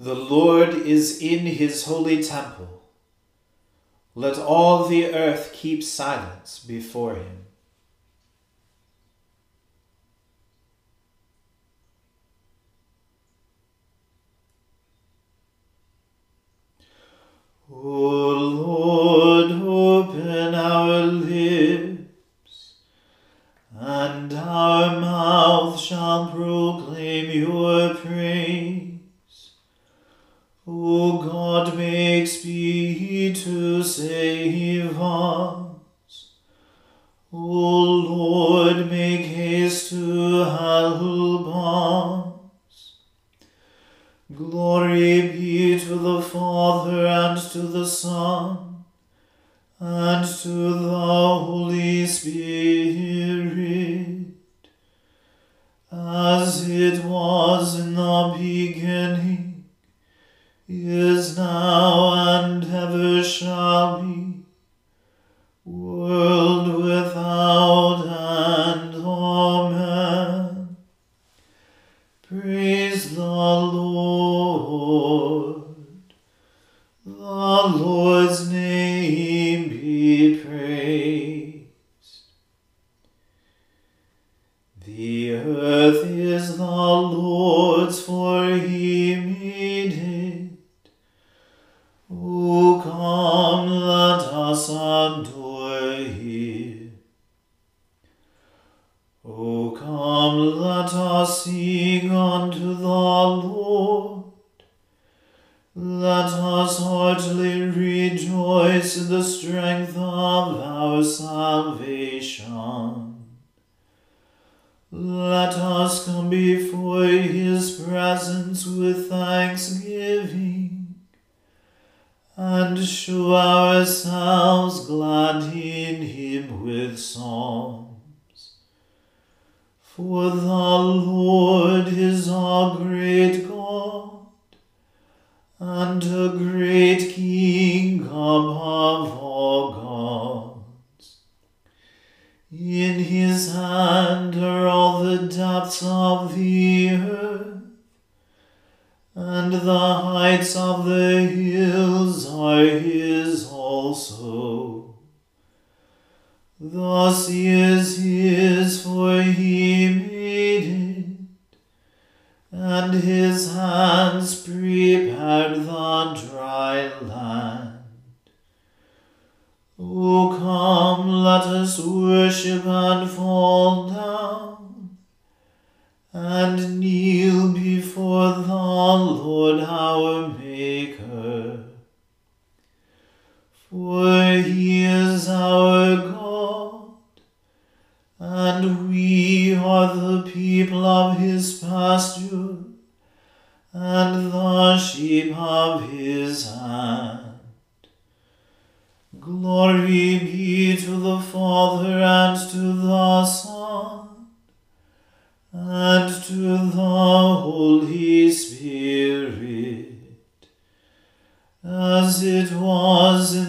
The Lord is in his holy temple. Let all the earth keep silence before him. O Lord, open our lips, and our mouth shall proclaim your praise. O God, make speed to save us. O Lord, make haste to help us. Glory be to the Father and to the Son and to the Come, let us see. Is his also. Thus ye the Son, and to the Holy Spirit, as it was in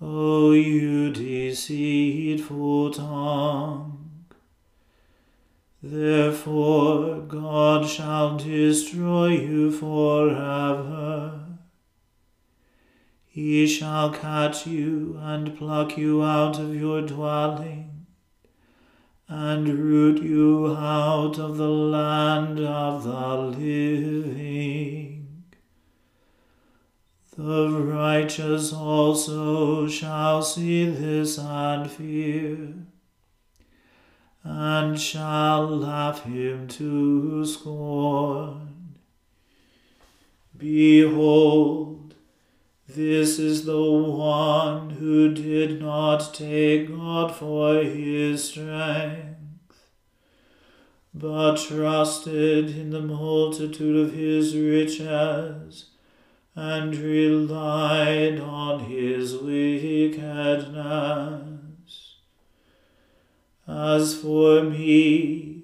O you deceitful tongue. Therefore God shall destroy you forever. He shall catch you and pluck you out of your dwelling and root you out of the land of the living. The righteous also shall see this and fear, and shall laugh him to scorn. Behold, this is the one who did not take God for his strength, but trusted in the multitude of his riches, and relied on his wickedness. As for me,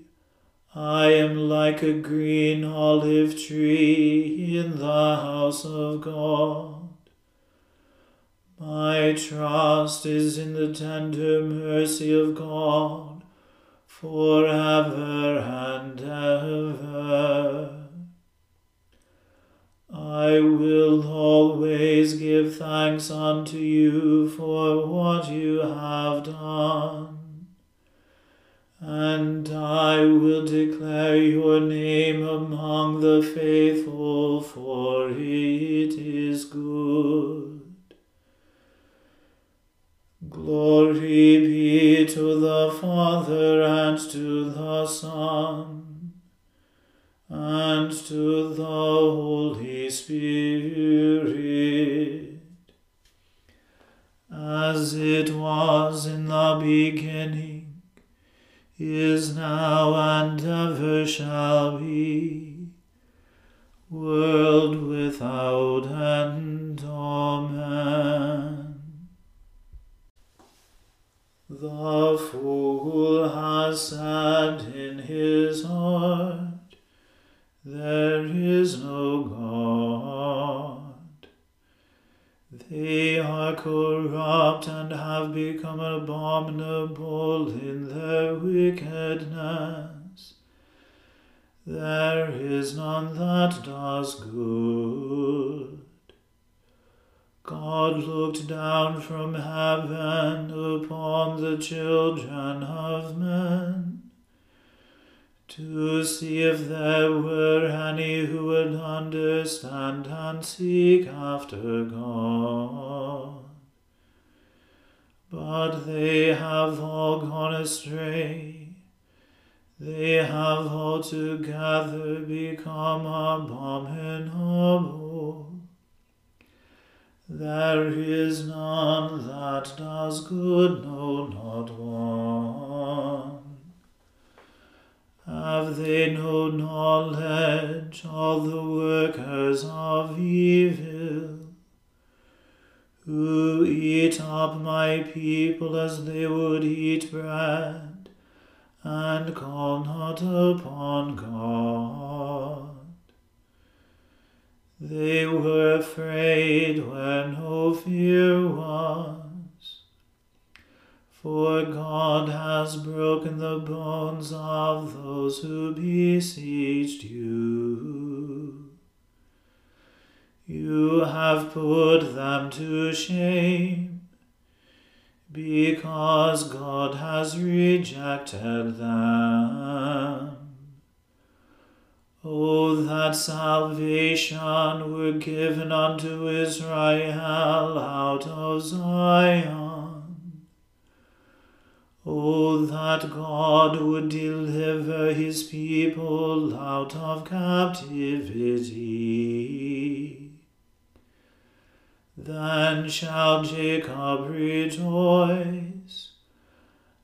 I am like a green olive tree in the house of God. My trust is in the tender mercy of God forever and ever. I will always give thanks unto you for what you have done, and I will declare your name among the faithful, for it is good. Glory be to the in their wickedness. There is none that does good. God looked down from heaven upon the children of men to see if there were any who would understand and seek after God. But they have all gone astray. They have altogether become abominable. There is none that does good, no, not one. Have they no knowledge, all the workers of evil, who eat up my people as they would eat bread, and call not upon God? They were afraid where no fear was. For God has broken the bones of those who besieged you. You have put them to shame, because God has rejected them. Oh, that salvation were given unto Israel out of Zion. Oh, that God would deliver his people out of captivity. Then shall Jacob rejoice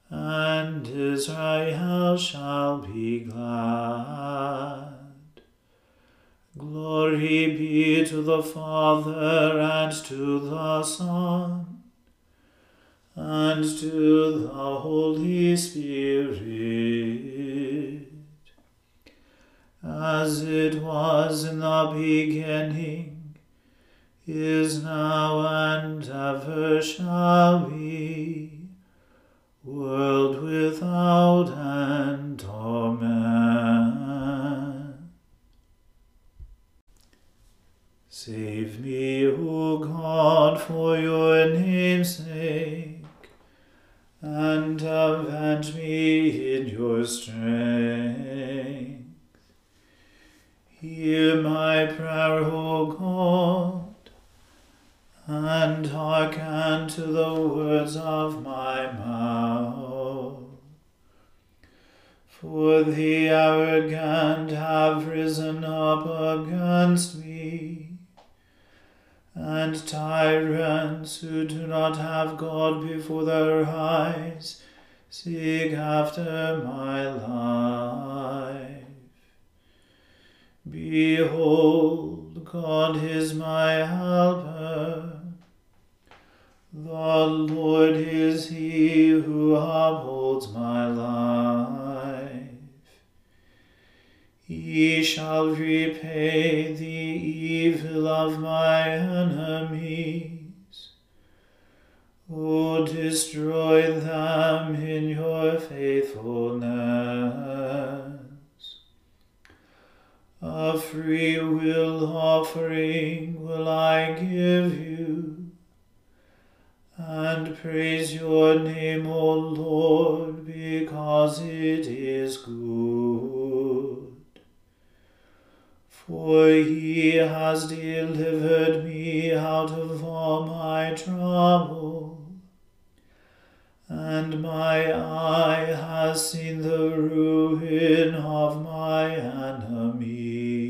and Israel shall be glad. Glory be to the Father and to the Son and to the Holy Spirit, as it was in the beginning, is now, and ever shall be, world without end. Amen. Save me, O God, for your name's sake and avenge me in your strength. Hear my prayer, O God, and hearken to the words of my mouth. For the arrogant have risen up against me and tyrants who do not have God before their eyes seek after my life. Behold, God is my helper. The Lord is he who upholds my life. He shall repay the evil of my enemies. O destroy them in your faithfulness. A free will offering will I give you, and praise your name, O Lord, because it is good for he has delivered me out of all my trouble, and my eye has seen the ruin of my enemies.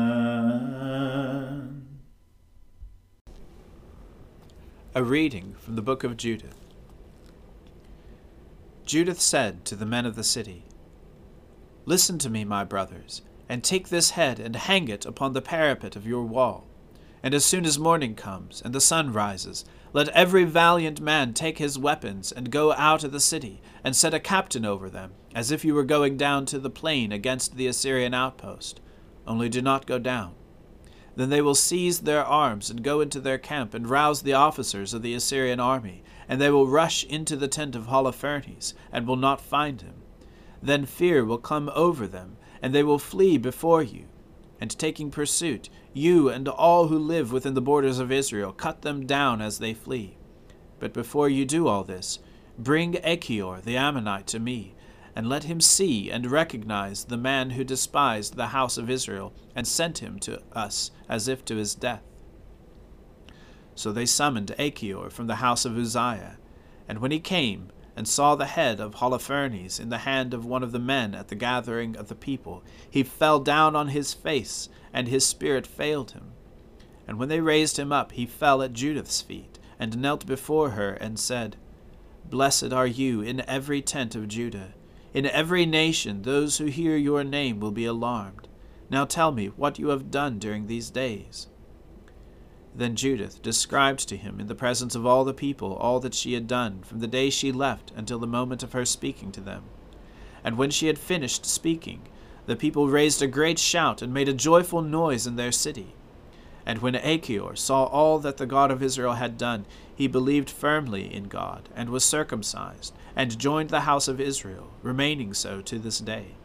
A reading from the book of Judith. Judith said to the men of the city, Listen to me, my brothers, and take this head and hang it upon the parapet of your wall and as soon as morning comes, and the sun rises, let every valiant man take his weapons, and go out of the city, and set a captain over them, as if you were going down to the plain against the Assyrian outpost. Only do not go down. Then they will seize their arms, and go into their camp, and rouse the officers of the Assyrian army, and they will rush into the tent of Holofernes, and will not find him. Then fear will come over them, and they will flee before you and taking pursuit, you and all who live within the borders of Israel, cut them down as they flee. But before you do all this, bring Achior the Ammonite to me, and let him see and recognize the man who despised the house of Israel, and sent him to us as if to his death. So they summoned Achior from the house of Uzziah, and when he came, and saw the head of Holofernes in the hand of one of the men at the gathering of the people, he fell down on his face, and his spirit failed him. And when they raised him up, he fell at Judith's feet, and knelt before her, and said, Blessed are you in every tent of Judah. In every nation those who hear your name will be alarmed. Now tell me what you have done during these days. Then Judith described to him in the presence of all the people all that she had done from the day she left until the moment of her speaking to them. And when she had finished speaking, the people raised a great shout and made a joyful noise in their city. And when Achior saw all that the God of Israel had done, he believed firmly in God, and was circumcised, and joined the house of Israel, remaining so to this day.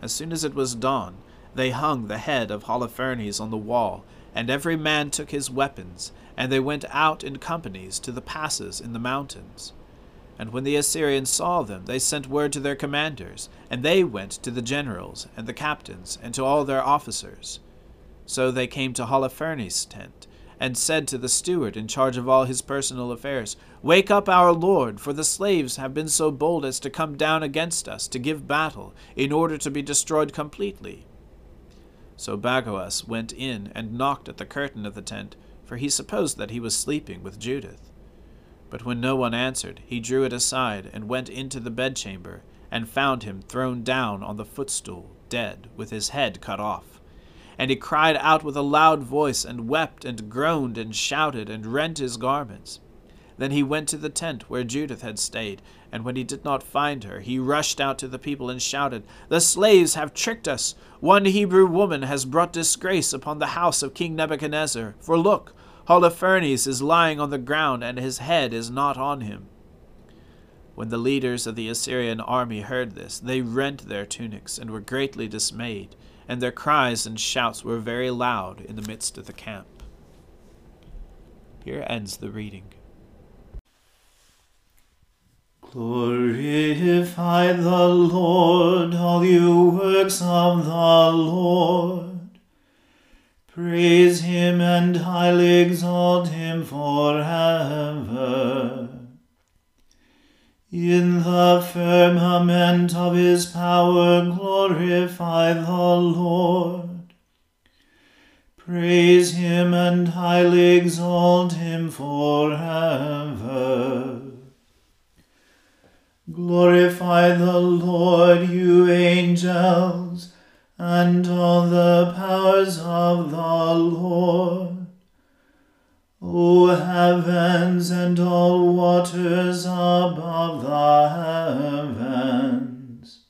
As soon as it was dawn, they hung the head of Holofernes on the wall, and every man took his weapons, and they went out in companies to the passes in the mountains. And when the Assyrians saw them, they sent word to their commanders, and they went to the generals and the captains, and to all their officers. So they came to Holofernes' tent, and said to the steward in charge of all his personal affairs, Wake up our lord, for the slaves have been so bold as to come down against us to give battle, in order to be destroyed completely. So Bagoas went in and knocked at the curtain of the tent, for he supposed that he was sleeping with Judith. But when no one answered, he drew it aside and went into the bedchamber, and found him thrown down on the footstool, dead, with his head cut off. And he cried out with a loud voice, and wept, and groaned, and shouted, and rent his garments. Then he went to the tent where Judith had stayed, and when he did not find her, he rushed out to the people and shouted, The slaves have tricked us! One Hebrew woman has brought disgrace upon the house of King Nebuchadnezzar. For look, Holofernes is lying on the ground, and his head is not on him. When the leaders of the Assyrian army heard this, they rent their tunics and were greatly dismayed, and their cries and shouts were very loud in the midst of the camp. Here ends the reading. Glorify the Lord, all you works of the Lord. Praise him and highly exalt him forever. In the firmament of his power glorify the Lord. Praise him and highly exalt him forever. Glorify the Lord, you angels, and all the powers of the Lord. O heavens and all waters above the heavens,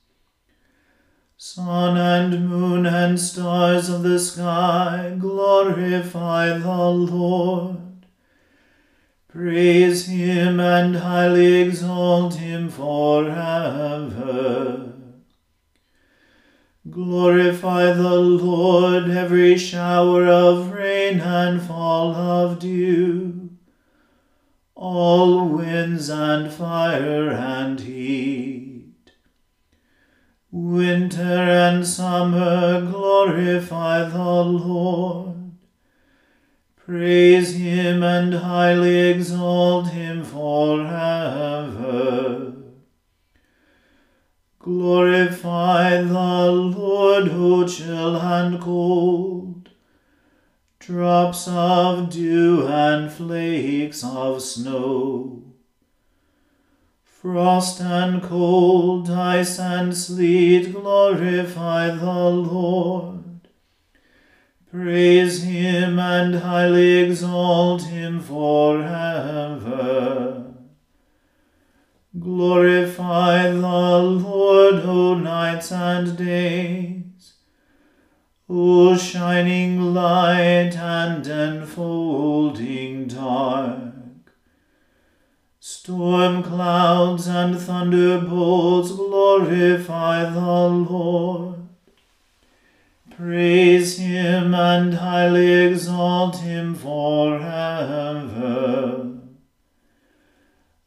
sun and moon and stars of the sky, glorify the Lord. Praise him and highly exalt him forever. Glorify the Lord, every shower of rain and fall of dew, all winds and fire and heat. Winter and summer glorify the Lord. Praise him and highly exalt him forever. Glorify the Lord, O chill and cold, drops of dew and flakes of snow. Frost and cold, ice and sleet, glorify the Lord. Praise him and highly exalt him forever. Glorify the Lord, O nights and days, O shining light and enfolding dark. Storm clouds and thunderbolts glorify the Lord. Praise him and highly exalt him forever.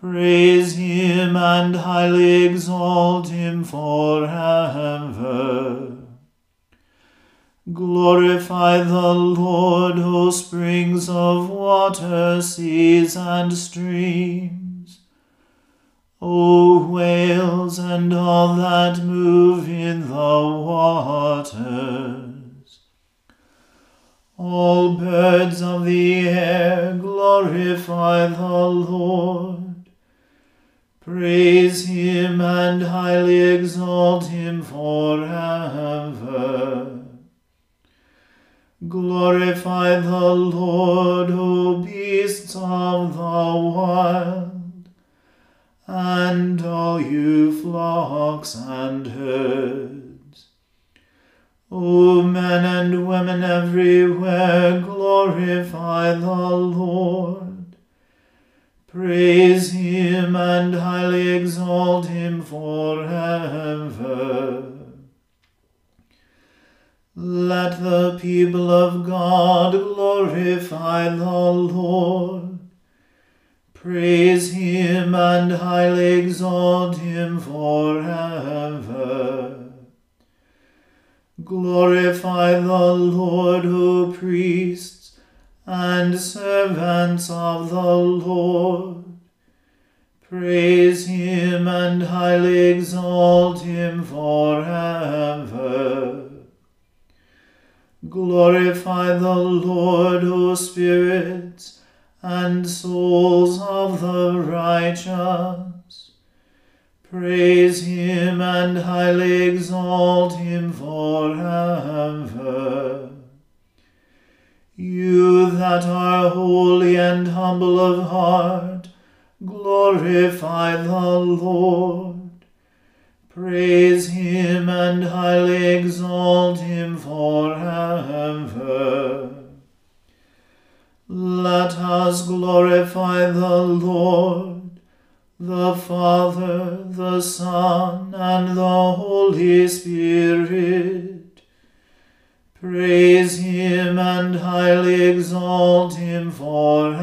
Praise him and highly exalt him forever. Glorify the Lord, O springs of water, seas and streams. O whales and all that move in the water. All birds of the air glorify the Lord. Praise him and highly exalt him forever. Glorify the Lord, O beasts of the wild, and all you flocks and herds. O men and women everywhere, glorify the Lord. Praise him and highly exalt him forever. Let the people of God glorify the Lord. Praise him and highly exalt him forever. Glorify the Lord, O priests and servants of the Lord. Praise him and highly exalt him forever. Glorify the Lord, O spirits and souls of the righteous. Praise him and highly exalt him forever. You that are holy and humble of heart, glorify the Lord. Praise him and highly exalt him forever. Let us glorify the Lord, the Father, the Son, and the Holy Spirit. Praise him and highly exalt him forever.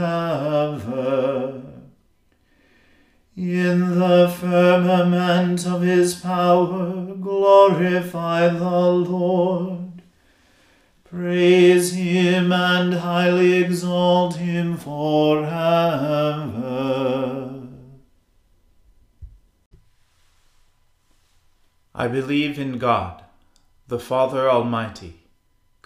In the firmament of his power, glorify the Lord. Praise him and highly exalt him forever. I believe in God, the Father Almighty,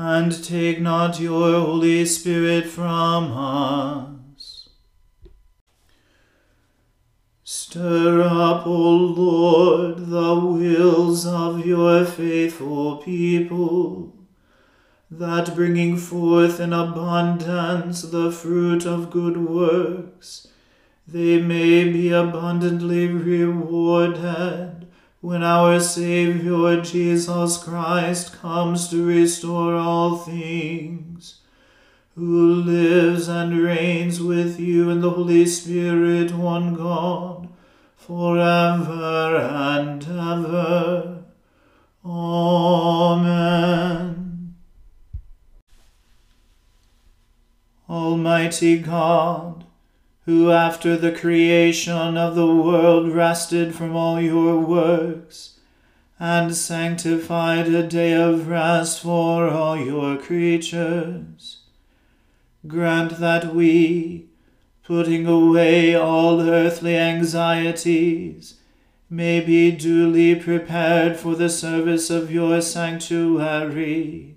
and take not your Holy Spirit from us. Stir up, O Lord, the wills of your faithful people, that bringing forth in abundance the fruit of good works, they may be abundantly rewarded when our Saviour Jesus Christ comes to restore all things, who lives and reigns with you in the Holy Spirit, one God, forever and ever. Amen. Almighty God, who after the creation of the world rested from all your works, and sanctified a day of rest for all your creatures. Grant that we, putting away all earthly anxieties, may be duly prepared for the service of your sanctuary,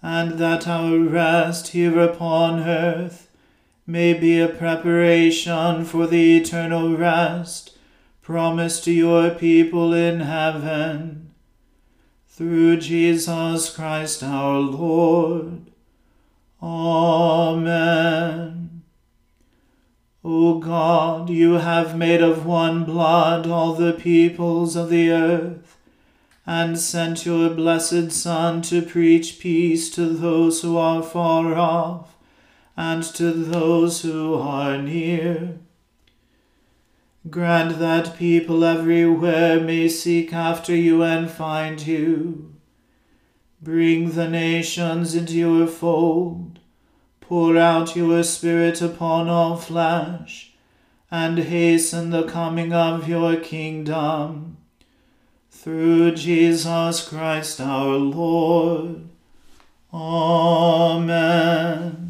and that our rest here upon earth may be a preparation for the eternal rest promised to your people in heaven. Through Jesus Christ our Lord. Amen. O God, you have made of one blood all the peoples of the earth, and sent your blessed Son to preach peace to those who are far off and to those who are near. Grant that people everywhere may seek after you and find you. Bring the nations into your fold. Pour out your Spirit upon all flesh, and hasten the coming of your kingdom. Through Jesus Christ our Lord. Amen.